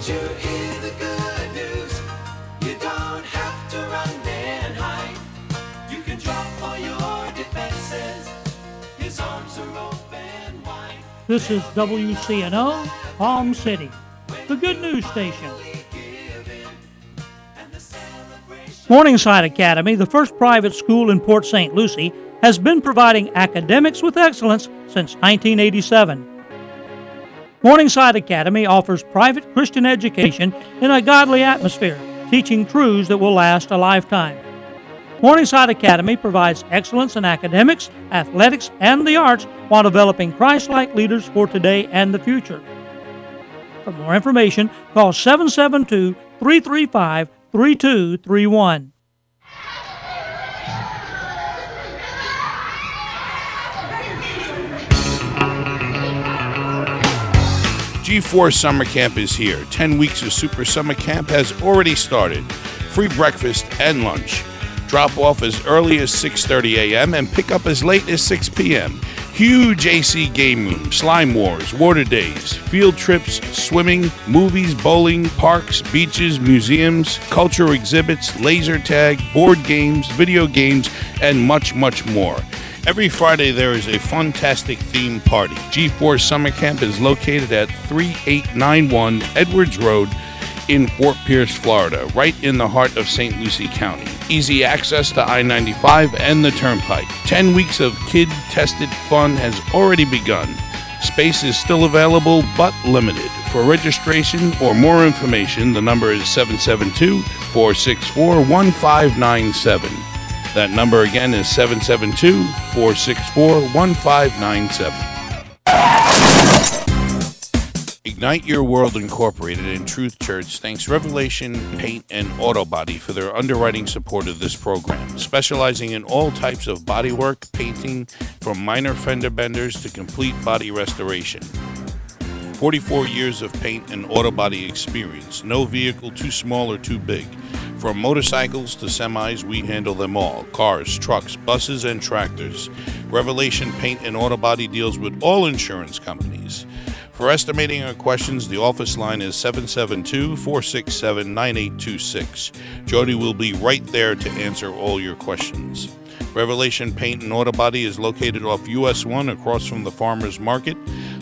Did you hear the good news? You don't have to run and hide. You can drop all your defenses. His arms are open wide. This is WCNO, Palm City, the good news station. Morningside Academy, the first private school in Port St. Lucie, has been providing academics with excellence since 1987. Morningside Academy offers private Christian education in a godly atmosphere, teaching truths that will last a lifetime. Morningside Academy provides excellence in academics, athletics, and the arts while developing Christ like leaders for today and the future. For more information, call 772 335 3231. G4 Summer Camp is here. 10 weeks of Super Summer Camp has already started. Free breakfast and lunch. Drop off as early as 6:30 a.m. and pick up as late as 6 p.m. Huge AC game room, slime wars, water days, field trips, swimming, movies, bowling, parks, beaches, museums, cultural exhibits, laser tag, board games, video games, and much, much more. Every Friday there is a fantastic theme party. G4 Summer Camp is located at 3891 Edwards Road in Fort Pierce, Florida, right in the heart of St. Lucie County. Easy access to I 95 and the Turnpike. 10 weeks of kid tested fun has already begun. Space is still available but limited. For registration or more information, the number is 772 464 1597. That number again is 772 464 1597. Ignite Your World Incorporated and Truth Church thanks Revelation Paint and Auto Body for their underwriting support of this program, specializing in all types of bodywork, painting, from minor fender benders to complete body restoration. 44 years of paint and auto body experience. No vehicle too small or too big. From motorcycles to semis, we handle them all cars, trucks, buses, and tractors. Revelation Paint and Auto Body deals with all insurance companies. For estimating or questions, the office line is 772 467 9826. Jody will be right there to answer all your questions. Revelation Paint and Auto Body is located off US 1 across from the Farmers Market,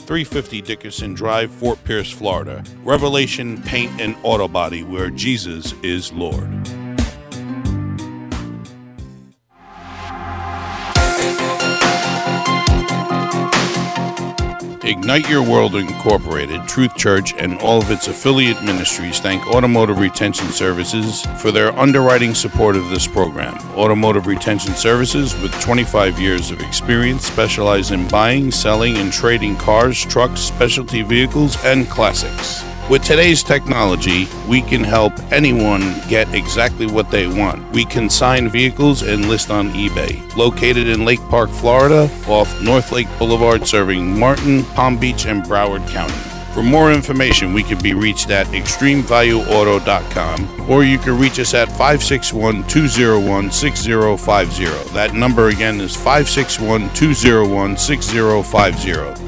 350 Dickerson Drive, Fort Pierce, Florida. Revelation Paint and Auto Body, where Jesus is Lord. Ignite Your World Incorporated, Truth Church, and all of its affiliate ministries thank Automotive Retention Services for their underwriting support of this program. Automotive Retention Services, with 25 years of experience, specialize in buying, selling, and trading cars, trucks, specialty vehicles, and classics. With today's technology, we can help anyone get exactly what they want. We consign vehicles and list on eBay. Located in Lake Park, Florida, off North Lake Boulevard, serving Martin, Palm Beach, and Broward County. For more information, we can be reached at extremevalueauto.com or you can reach us at 561 201 6050. That number again is 561 201 6050.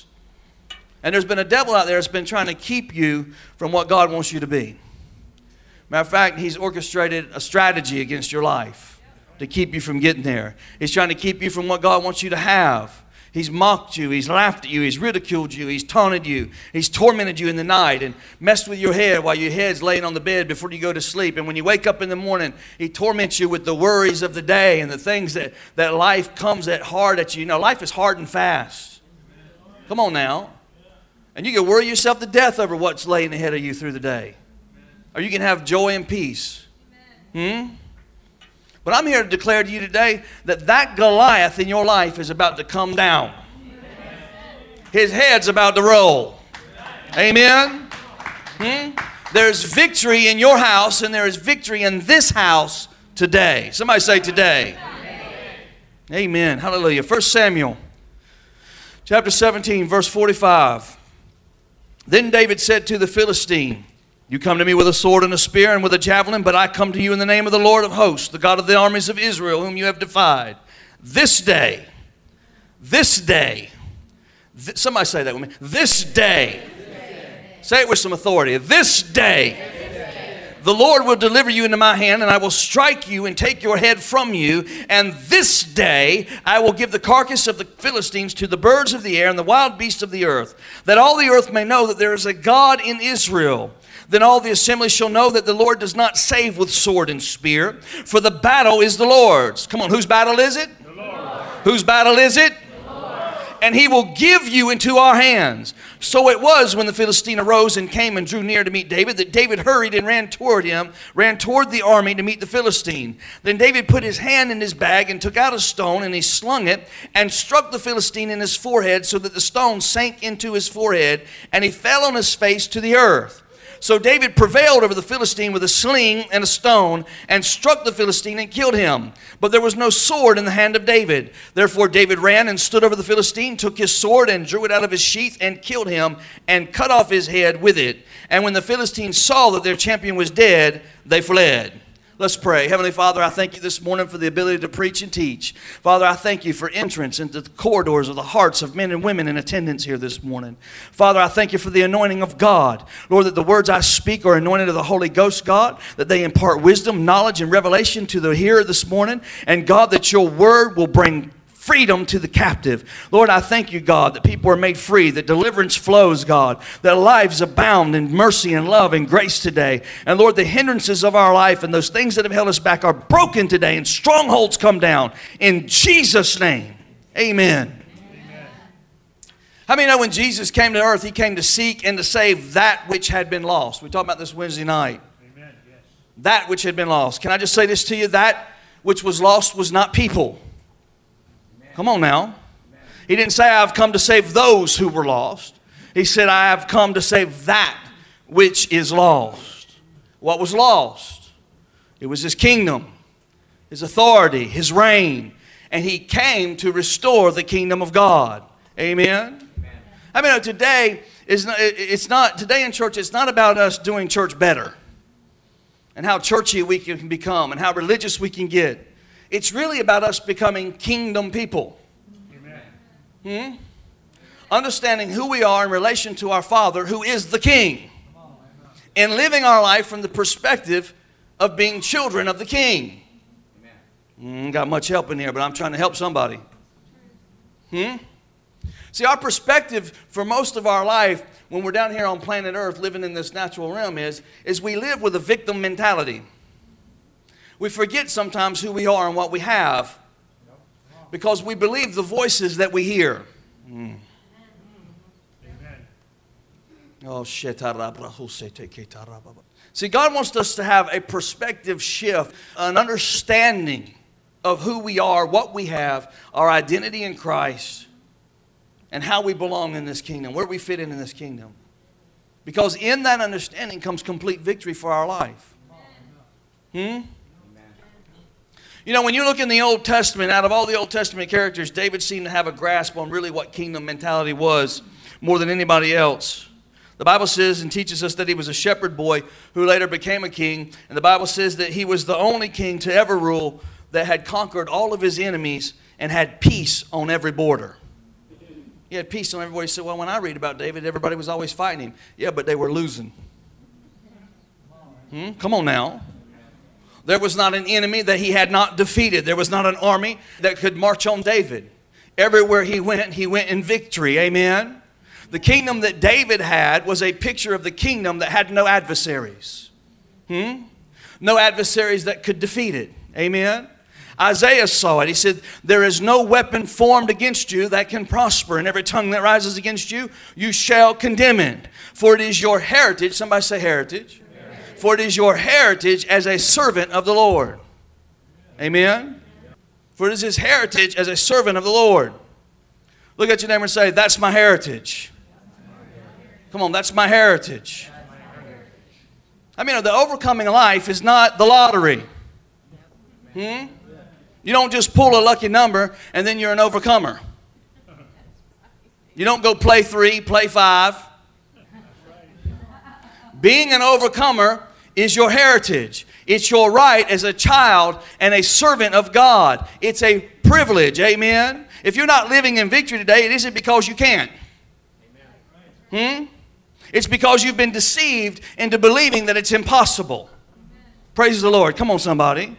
And there's been a devil out there that's been trying to keep you from what God wants you to be. Matter of fact, he's orchestrated a strategy against your life to keep you from getting there. He's trying to keep you from what God wants you to have. He's mocked you, he's laughed at you, he's ridiculed you, he's taunted you, he's tormented you in the night and messed with your head while your head's laying on the bed before you go to sleep. And when you wake up in the morning, he torments you with the worries of the day and the things that, that life comes at hard at you. You know, life is hard and fast. Come on now. And you can worry yourself to death over what's laying ahead of you through the day. Or you can have joy and peace. Hmm? But I'm here to declare to you today that that Goliath in your life is about to come down. his head's about to roll. Amen. Hmm? There's victory in your house, and there is victory in this house today. Somebody say today. Amen. Hallelujah. 1 Samuel chapter 17, verse 45. Then David said to the Philistine, You come to me with a sword and a spear and with a javelin, but I come to you in the name of the Lord of hosts, the God of the armies of Israel, whom you have defied. This day, this day, th- somebody say that with me. This day, say it with some authority. This day, the Lord will deliver you into my hand, and I will strike you and take your head from you. And this day I will give the carcass of the Philistines to the birds of the air and the wild beasts of the earth, that all the earth may know that there is a God in Israel. Then all the assembly shall know that the Lord does not save with sword and spear, for the battle is the Lord's. Come on, whose battle is it? Whose battle is it? And he will give you into our hands. So it was when the Philistine arose and came and drew near to meet David that David hurried and ran toward him, ran toward the army to meet the Philistine. Then David put his hand in his bag and took out a stone and he slung it and struck the Philistine in his forehead so that the stone sank into his forehead and he fell on his face to the earth. So David prevailed over the Philistine with a sling and a stone and struck the Philistine and killed him. But there was no sword in the hand of David. Therefore David ran and stood over the Philistine, took his sword and drew it out of his sheath and killed him and cut off his head with it. And when the Philistines saw that their champion was dead, they fled. Let's pray. Heavenly Father, I thank you this morning for the ability to preach and teach. Father, I thank you for entrance into the corridors of the hearts of men and women in attendance here this morning. Father, I thank you for the anointing of God. Lord, that the words I speak are anointed of the Holy Ghost, God, that they impart wisdom, knowledge, and revelation to the hearer this morning. And God, that your word will bring freedom to the captive. Lord, I thank you, God, that people are made free, that deliverance flows, God, that lives abound in mercy and love and grace today. And Lord, the hindrances of our life and those things that have held us back are broken today and strongholds come down. In Jesus' name, amen. How many know when Jesus came to earth, he came to seek and to save that which had been lost? We talked about this Wednesday night. That which had been lost. Can I just say this to you? That which was lost was not people. Come on now. He didn't say, I've come to save those who were lost. He said, I have come to save that which is lost. What was lost? It was his kingdom, his authority, his reign. And he came to restore the kingdom of God. Amen. I mean, uh, today is not, it's not today in church. It's not about us doing church better, and how churchy we can become, and how religious we can get. It's really about us becoming kingdom people. Hmm? Understanding who we are in relation to our Father, who is the King, and living our life from the perspective of being children of the King. Mm, got much help in here, but I'm trying to help somebody. Hmm? See, our perspective for most of our life when we're down here on planet Earth living in this natural realm is, is we live with a victim mentality. We forget sometimes who we are and what we have because we believe the voices that we hear. Mm. Oh, See, God wants us to have a perspective shift, an understanding of who we are, what we have, our identity in Christ, and how we belong in this kingdom, where we fit in in this kingdom. Because in that understanding comes complete victory for our life. Hmm? You know, when you look in the Old Testament, out of all the Old Testament characters, David seemed to have a grasp on really what kingdom mentality was more than anybody else. The Bible says and teaches us that he was a shepherd boy who later became a king. And the Bible says that he was the only king to ever rule that had conquered all of his enemies and had peace on every border. He had peace on everybody. said, Well, when I read about David, everybody was always fighting him. Yeah, but they were losing. Hmm? Come on now. There was not an enemy that he had not defeated. There was not an army that could march on David. Everywhere he went, he went in victory. Amen. The kingdom that David had was a picture of the kingdom that had no adversaries. Hmm? No adversaries that could defeat it. Amen. Isaiah saw it. He said, There is no weapon formed against you that can prosper, and every tongue that rises against you, you shall condemn it. For it is your heritage. Somebody say heritage for it is your heritage as a servant of the Lord. Amen. For it is his heritage as a servant of the Lord. Look at your neighbor and say, That's my heritage. Come on, that's my heritage. I mean, the overcoming life is not the lottery. Hmm? You don't just pull a lucky number and then you're an overcomer. You don't go play three, play five. Being an overcomer is your heritage. It's your right as a child and a servant of God. It's a privilege. Amen. If you're not living in victory today, it isn't because you can't. Hmm? It's because you've been deceived into believing that it's impossible. Praise the Lord. Come on, somebody.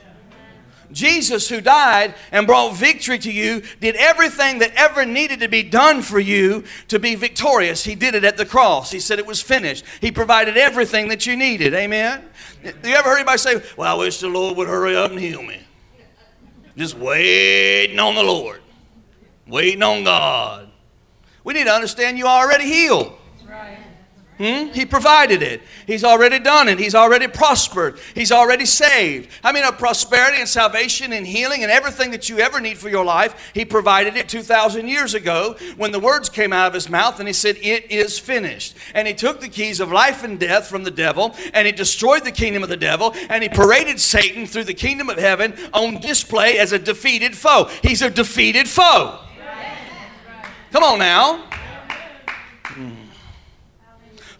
Jesus, who died and brought victory to you, did everything that ever needed to be done for you to be victorious. He did it at the cross. He said it was finished. He provided everything that you needed. Amen? You ever heard anybody say, Well, I wish the Lord would hurry up and heal me? Just waiting on the Lord, waiting on God. We need to understand you are already healed. Hmm? He provided it. He's already done it. He's already prospered. He's already saved. I mean, of prosperity and salvation and healing and everything that you ever need for your life, He provided it 2,000 years ago when the words came out of His mouth and He said, It is finished. And He took the keys of life and death from the devil and He destroyed the kingdom of the devil and He paraded Satan through the kingdom of heaven on display as a defeated foe. He's a defeated foe. Come on now.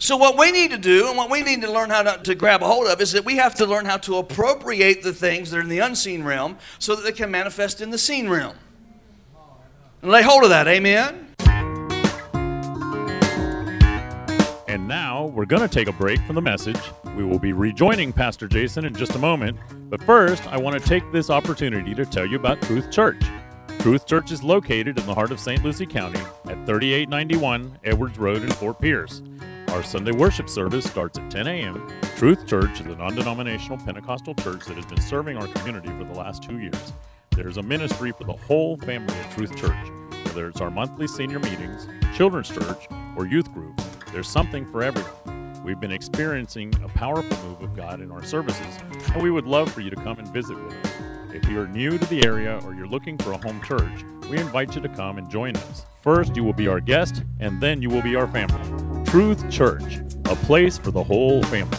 So, what we need to do and what we need to learn how to, to, grab a hold of is that we have to learn how to appropriate the things that are in the unseen realm so that they can manifest in the seen realm. And lay hold of that, amen? And now we're going to take a break from the message. We will be rejoining Pastor Jason in just a moment. But first, I want to take this opportunity to tell you about Truth Church. Truth Church is located in the heart of St. Lucie County at 3891 Edwards Road in Fort Pierce. Our Sunday worship service starts at 10 a.m. Truth Church is a non denominational Pentecostal church that has been serving our community for the last two years. There's a ministry for the whole family at Truth Church. Whether it's our monthly senior meetings, children's church, or youth group, there's something for everyone. We've been experiencing a powerful move of God in our services, and we would love for you to come and visit with us. If you're new to the area or you're looking for a home church, we invite you to come and join us. First, you will be our guest, and then you will be our family. Truth Church, a place for the whole family.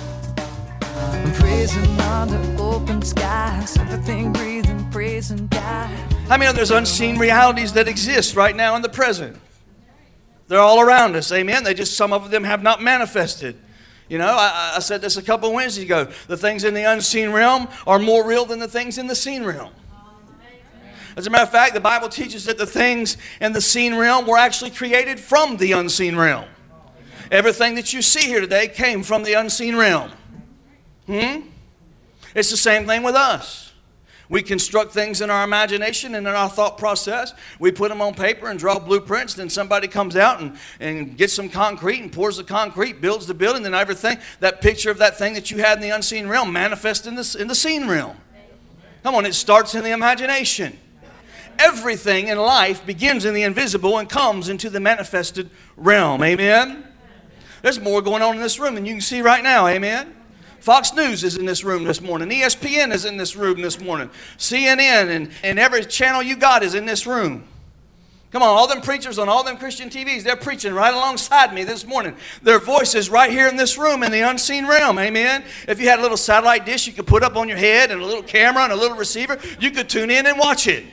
under open skies, everything breathing, praising God. I mean, there's unseen realities that exist right now in the present. They're all around us, amen. They just, some of them have not manifested. You know, I, I said this a couple of Wednesdays ago. The things in the unseen realm are more real than the things in the seen realm. As a matter of fact, the Bible teaches that the things in the seen realm were actually created from the unseen realm. Everything that you see here today came from the unseen realm. Hmm? It's the same thing with us. We construct things in our imagination and in our thought process. We put them on paper and draw blueprints. Then somebody comes out and, and gets some concrete and pours the concrete, builds the building, then everything, that picture of that thing that you had in the unseen realm manifests in the, in the seen realm. Come on, it starts in the imagination. Everything in life begins in the invisible and comes into the manifested realm. Amen? There's more going on in this room than you can see right now. Amen. Fox News is in this room this morning. ESPN is in this room this morning. CNN and, and every channel you got is in this room. Come on, all them preachers on all them Christian TVs, they're preaching right alongside me this morning. Their voices right here in this room in the unseen realm. Amen. If you had a little satellite dish you could put up on your head and a little camera and a little receiver, you could tune in and watch it.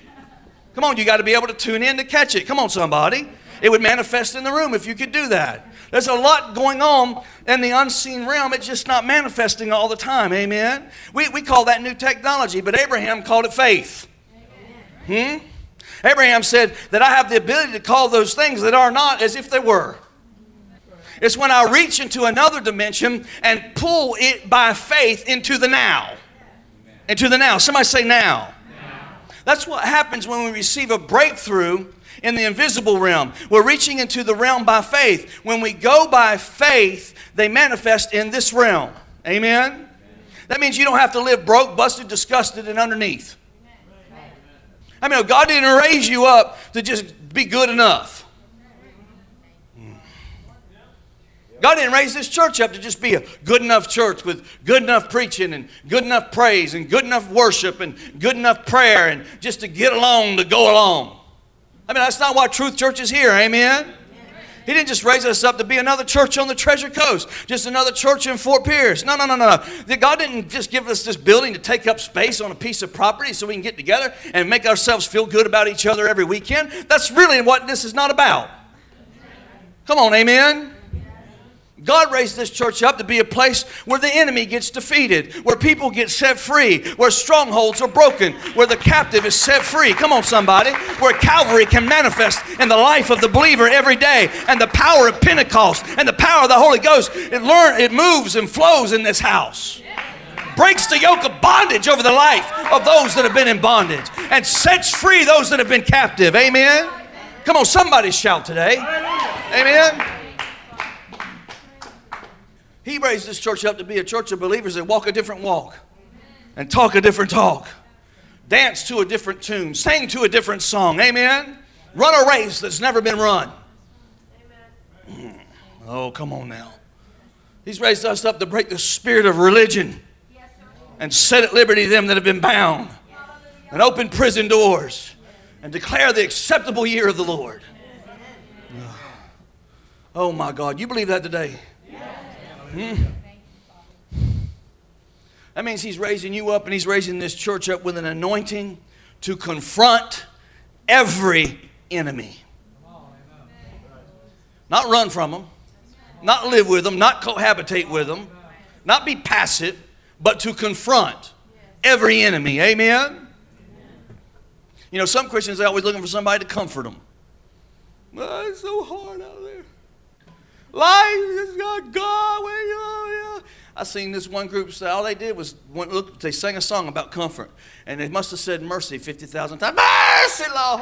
Come on, you got to be able to tune in to catch it. Come on, somebody. It would manifest in the room if you could do that. There's a lot going on in the unseen realm. It's just not manifesting all the time. Amen. We, we call that new technology, but Abraham called it faith. Hmm? Abraham said that I have the ability to call those things that are not as if they were. It's when I reach into another dimension and pull it by faith into the now. Into the now. Somebody say now. That's what happens when we receive a breakthrough in the invisible realm. We're reaching into the realm by faith. When we go by faith, they manifest in this realm. Amen? That means you don't have to live broke, busted, disgusted, and underneath. I mean, God didn't raise you up to just be good enough. God didn't raise this church up to just be a good enough church with good enough preaching and good enough praise and good enough worship and good enough prayer and just to get along to go along. I mean, that's not why Truth Church is here. Amen. He didn't just raise us up to be another church on the Treasure Coast, just another church in Fort Pierce. No, no, no, no, no. God didn't just give us this building to take up space on a piece of property so we can get together and make ourselves feel good about each other every weekend. That's really what this is not about. Come on, amen. God raised this church up to be a place where the enemy gets defeated, where people get set free, where strongholds are broken, where the captive is set free. Come on, somebody. Where Calvary can manifest in the life of the believer every day, and the power of Pentecost and the power of the Holy Ghost. It learn, it moves and flows in this house. Breaks the yoke of bondage over the life of those that have been in bondage and sets free those that have been captive. Amen. Come on, somebody shout today. Amen. He raised this church up to be a church of believers that walk a different walk and talk a different talk, dance to a different tune, sing to a different song. Amen. Run a race that's never been run. Mm. Oh, come on now. He's raised us up to break the spirit of religion and set at liberty them that have been bound and open prison doors and declare the acceptable year of the Lord. Oh my God, you believe that today? That means he's raising you up and he's raising this church up with an anointing to confront every enemy. Not run from them, not live with them, not cohabitate with them, not be passive, but to confront every enemy. Amen? You know, some Christians are always looking for somebody to comfort them. Oh, it's so hard. Life got God. Where you are, I seen this one group say all they did was went, look. They sang a song about comfort, and they must have said mercy fifty thousand times. Mercy, Lord.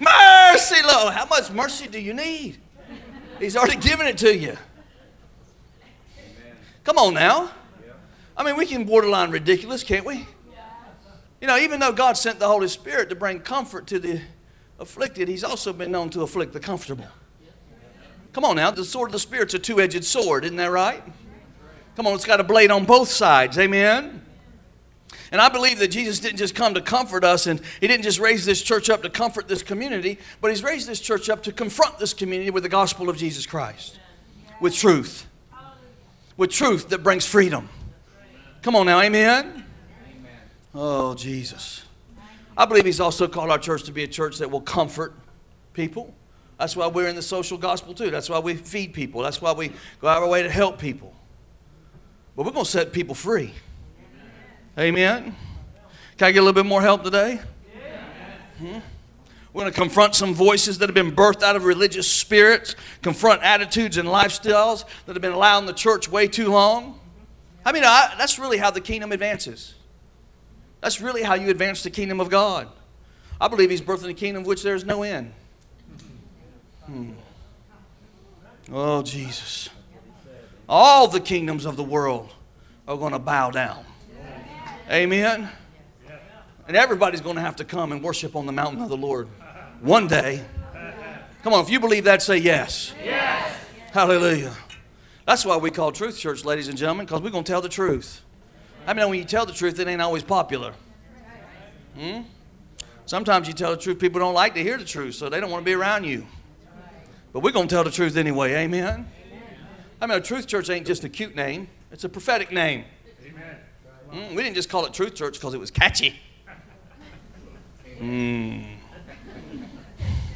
Mercy, Lord. How much mercy do you need? He's already given it to you. Come on now. I mean, we can borderline ridiculous, can't we? You know, even though God sent the Holy Spirit to bring comfort to the afflicted, He's also been known to afflict the comfortable. Come on now, the sword of the Spirit's a two edged sword, isn't that right? Come on, it's got a blade on both sides, amen? And I believe that Jesus didn't just come to comfort us and He didn't just raise this church up to comfort this community, but He's raised this church up to confront this community with the gospel of Jesus Christ, with truth, with truth that brings freedom. Come on now, amen? Oh, Jesus. I believe He's also called our church to be a church that will comfort people. That's why we're in the social gospel too. That's why we feed people. That's why we go out of our way to help people. But we're going to set people free. Amen. Can I get a little bit more help today? Hmm? We're going to confront some voices that have been birthed out of religious spirits, confront attitudes and lifestyles that have been allowed in the church way too long. I mean, I, that's really how the kingdom advances. That's really how you advance the kingdom of God. I believe He's birthing a kingdom of which there is no end. Hmm. Oh, Jesus. All the kingdoms of the world are going to bow down. Amen. And everybody's going to have to come and worship on the mountain of the Lord one day. Come on, if you believe that, say yes. Yes. Hallelujah. That's why we call Truth Church, ladies and gentlemen, because we're going to tell the truth. I mean, when you tell the truth, it ain't always popular. Hmm? Sometimes you tell the truth, people don't like to hear the truth, so they don't want to be around you. But we're going to tell the truth anyway. Amen. I mean, a truth church ain't just a cute name, it's a prophetic name. Mm, we didn't just call it Truth Church because it was catchy. Mm.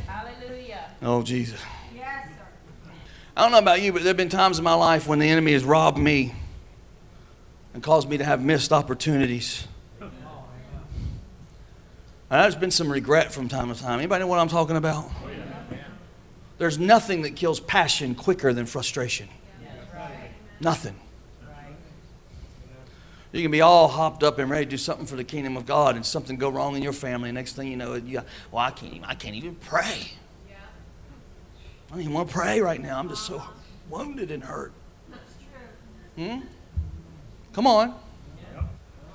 Hallelujah. Oh, Jesus. Yes, sir. I don't know about you, but there have been times in my life when the enemy has robbed me and caused me to have missed opportunities. And there's been some regret from time to time. Anybody know what I'm talking about? There's nothing that kills passion quicker than frustration. Nothing. You can be all hopped up and ready to do something for the kingdom of God, and something go wrong in your family. Next thing you know, you got, well, I can't, even, I can't even pray. I don't even want to pray right now. I'm just so wounded and hurt. Hmm? Come on.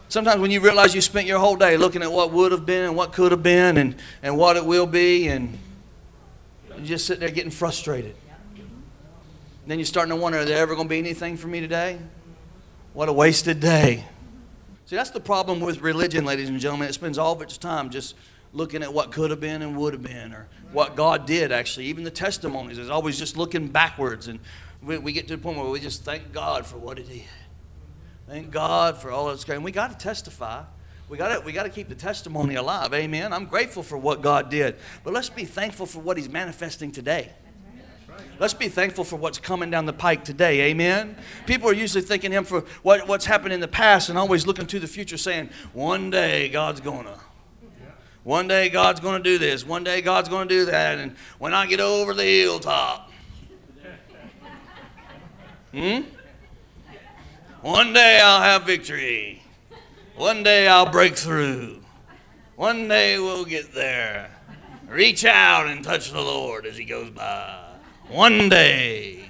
Sometimes when you realize you spent your whole day looking at what would have been and what could have been and, and what it will be, and you just sit there getting frustrated. And then you're starting to wonder, are there ever going to be anything for me today? What a wasted day. See, that's the problem with religion, ladies and gentlemen. It spends all of its time just looking at what could have been and would have been, or what God did actually. Even the testimonies is always just looking backwards. And we, we get to the point where we just thank God for what He did. Thank God for all that's great. And we got to testify. We got to we to keep the testimony alive. Amen. I'm grateful for what God did, but let's be thankful for what He's manifesting today. Let's be thankful for what's coming down the pike today. Amen. People are usually thanking Him for what, what's happened in the past and always looking to the future, saying, "One day God's gonna." One day God's going to do this. One day God's going to do that. And when I get over the hilltop, hmm? One day I'll have victory. One day I'll break through. One day we'll get there. Reach out and touch the Lord as He goes by. One day.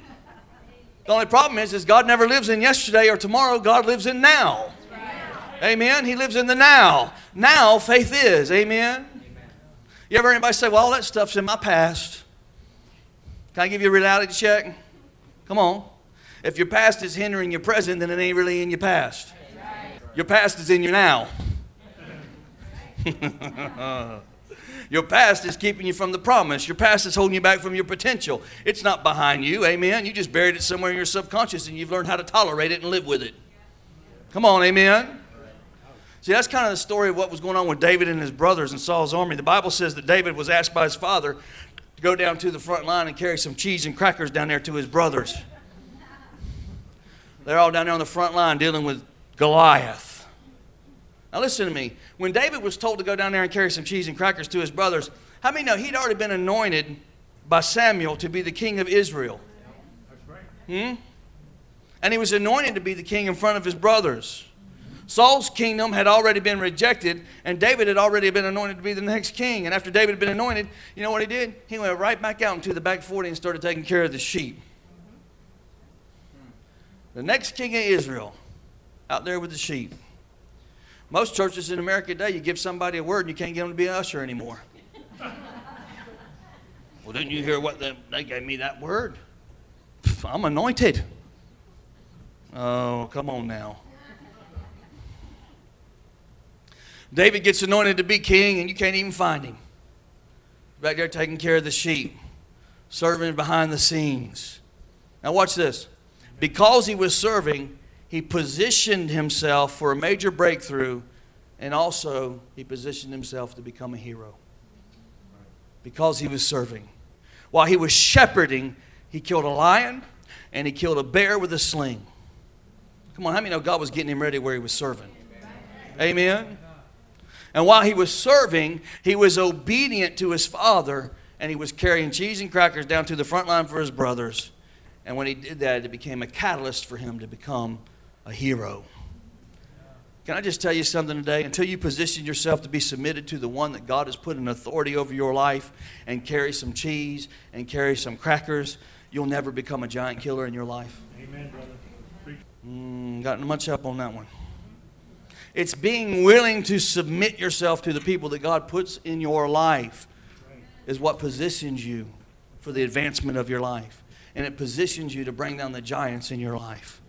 The only problem is, is God never lives in yesterday or tomorrow. God lives in now. Amen. He lives in the now. Now faith is. Amen. You ever anybody say, "Well, all that stuff's in my past"? Can I give you a reality check? Come on. If your past is hindering your present, then it ain't really in your past. Your past is in you now. your past is keeping you from the promise. Your past is holding you back from your potential. It's not behind you, amen. You just buried it somewhere in your subconscious and you've learned how to tolerate it and live with it. Come on, amen. See, that's kind of the story of what was going on with David and his brothers in Saul's army. The Bible says that David was asked by his father to go down to the front line and carry some cheese and crackers down there to his brothers. They're all down there on the front line dealing with Goliath. Now, listen to me. When David was told to go down there and carry some cheese and crackers to his brothers, how many know he'd already been anointed by Samuel to be the king of Israel? Hmm? And he was anointed to be the king in front of his brothers. Saul's kingdom had already been rejected, and David had already been anointed to be the next king. And after David had been anointed, you know what he did? He went right back out into the back 40 and started taking care of the sheep. The next king of Israel, out there with the sheep. Most churches in America today, you give somebody a word and you can't get them to be an usher anymore. well, didn't you hear what the, they gave me that word? I'm anointed. Oh, come on now. David gets anointed to be king, and you can't even find him. Back there taking care of the sheep, serving behind the scenes. Now, watch this. Because he was serving, he positioned himself for a major breakthrough, and also he positioned himself to become a hero. Because he was serving. While he was shepherding, he killed a lion and he killed a bear with a sling. Come on, how many know God was getting him ready where he was serving? Amen. And while he was serving, he was obedient to his father and he was carrying cheese and crackers down to the front line for his brothers. And when he did that, it became a catalyst for him to become a hero. Can I just tell you something today? Until you position yourself to be submitted to the one that God has put in authority over your life and carry some cheese and carry some crackers, you'll never become a giant killer in your life. Amen, brother. Mm, got much help on that one. It's being willing to submit yourself to the people that God puts in your life is what positions you for the advancement of your life. And it positions you to bring down the giants in your life.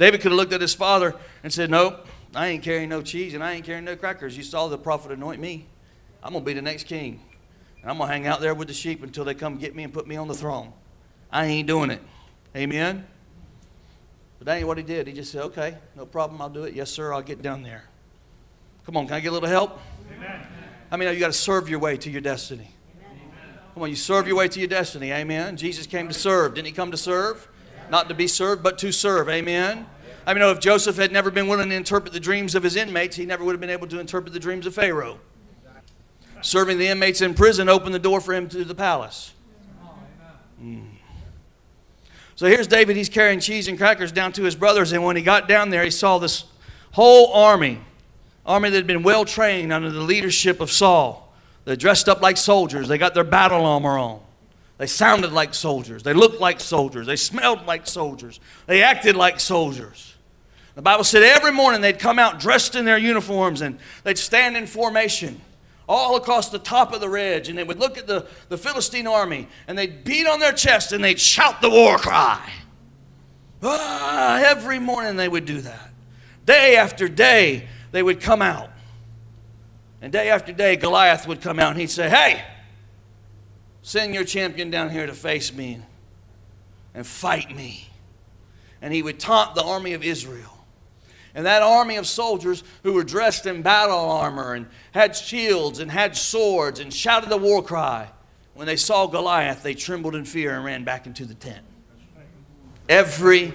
David could have looked at his father and said, Nope, I ain't carrying no cheese and I ain't carrying no crackers. You saw the prophet anoint me. I'm going to be the next king. And I'm going to hang out there with the sheep until they come get me and put me on the throne. I ain't doing it. Amen? But that ain't what he did. He just said, okay, no problem, I'll do it. Yes, sir, I'll get down there. Come on, can I get a little help? Amen. I mean, you got to serve your way to your destiny. Amen. Come on, you serve your way to your destiny. Amen. Jesus came to serve. Didn't he come to serve? Not to be served, but to serve. Amen. I mean, if Joseph had never been willing to interpret the dreams of his inmates, he never would have been able to interpret the dreams of Pharaoh. Serving the inmates in prison opened the door for him to the palace. Mm. So here's David. He's carrying cheese and crackers down to his brothers. And when he got down there, he saw this whole army, army that had been well trained under the leadership of Saul. They dressed up like soldiers. They got their battle armor on. They sounded like soldiers. They looked like soldiers. They smelled like soldiers. They acted like soldiers. The Bible said every morning they'd come out dressed in their uniforms and they'd stand in formation all across the top of the ridge, and they would look at the, the Philistine army, and they'd beat on their chest and they'd shout the war cry. Ah, every morning they would do that. Day after day, they would come out. And day after day, Goliath would come out and he'd say, Hey, send your champion down here to face me and fight me. And he would taunt the army of Israel. And that army of soldiers who were dressed in battle armor and had shields and had swords and shouted the war cry, when they saw Goliath, they trembled in fear and ran back into the tent. Every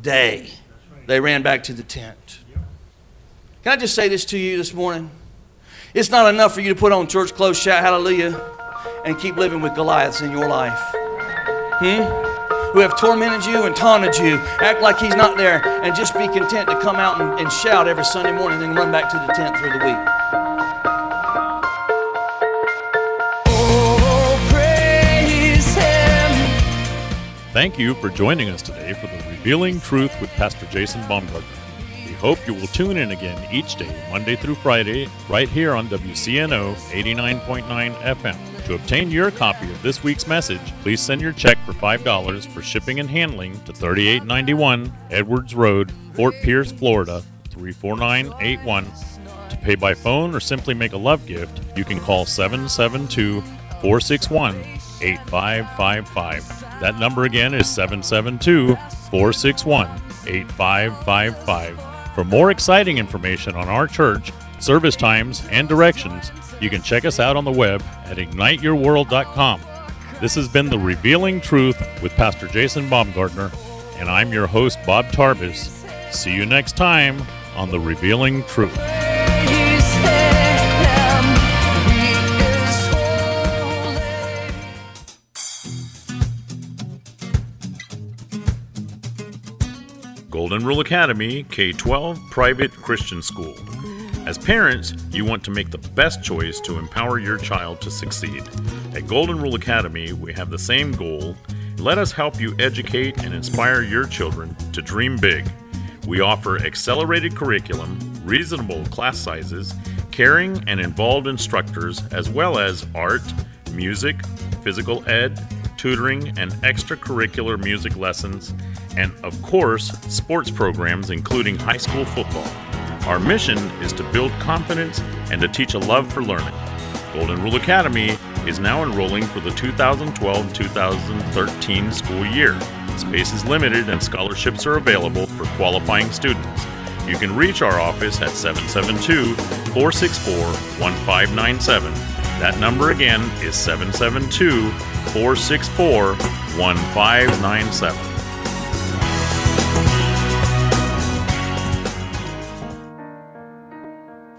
day, they ran back to the tent. Can I just say this to you this morning? It's not enough for you to put on church clothes, shout hallelujah, and keep living with Goliaths in your life. Hmm? Who have tormented you and taunted you. Act like he's not there and just be content to come out and, and shout every Sunday morning and then run back to the tent through the week. Oh, praise Him. Thank you for joining us today for the Revealing Truth with Pastor Jason Baumgartner. We hope you will tune in again each day, Monday through Friday, right here on WCNO 89.9 FM. To obtain your copy of this week's message, please send your check for $5 for shipping and handling to 3891 Edwards Road, Fort Pierce, Florida 34981. To pay by phone or simply make a love gift, you can call 772 461 8555. That number again is 772 461 8555. For more exciting information on our church, service times, and directions, you can check us out on the web at igniteyourworld.com. This has been The Revealing Truth with Pastor Jason Baumgartner, and I'm your host, Bob Tarbis. See you next time on The Revealing Truth. Golden Rule Academy K 12 Private Christian School. As parents, you want to make the best choice to empower your child to succeed. At Golden Rule Academy, we have the same goal. Let us help you educate and inspire your children to dream big. We offer accelerated curriculum, reasonable class sizes, caring and involved instructors, as well as art, music, physical ed, tutoring, and extracurricular music lessons, and of course, sports programs including high school football. Our mission is to build confidence and to teach a love for learning. Golden Rule Academy is now enrolling for the 2012 2013 school year. Space is limited and scholarships are available for qualifying students. You can reach our office at 772 464 1597. That number again is 772 464 1597.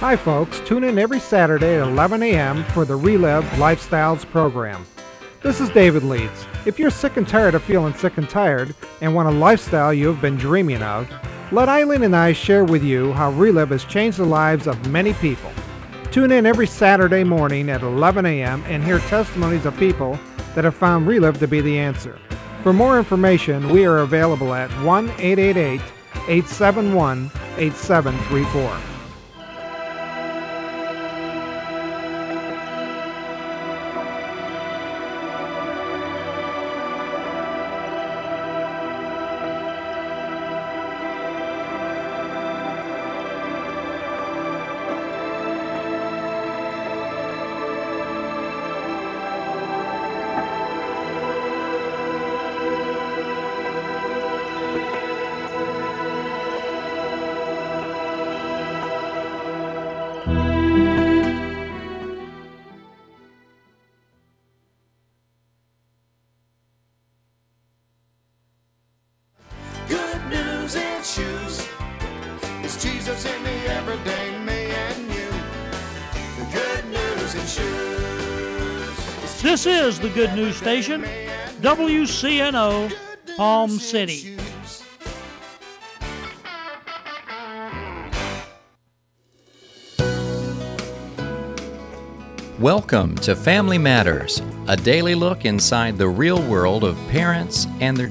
Hi, folks. Tune in every Saturday at 11 a.m. for the Relive Lifestyles program. This is David Leeds. If you're sick and tired of feeling sick and tired and want a lifestyle you have been dreaming of, let Eileen and I share with you how Relive has changed the lives of many people. Tune in every Saturday morning at 11 a.m. and hear testimonies of people that have found Relive to be the answer. For more information, we are available at 1 888 871 8734. Is the Good News Station, WCNO, Palm City. Welcome to Family Matters, a daily look inside the real world of parents and their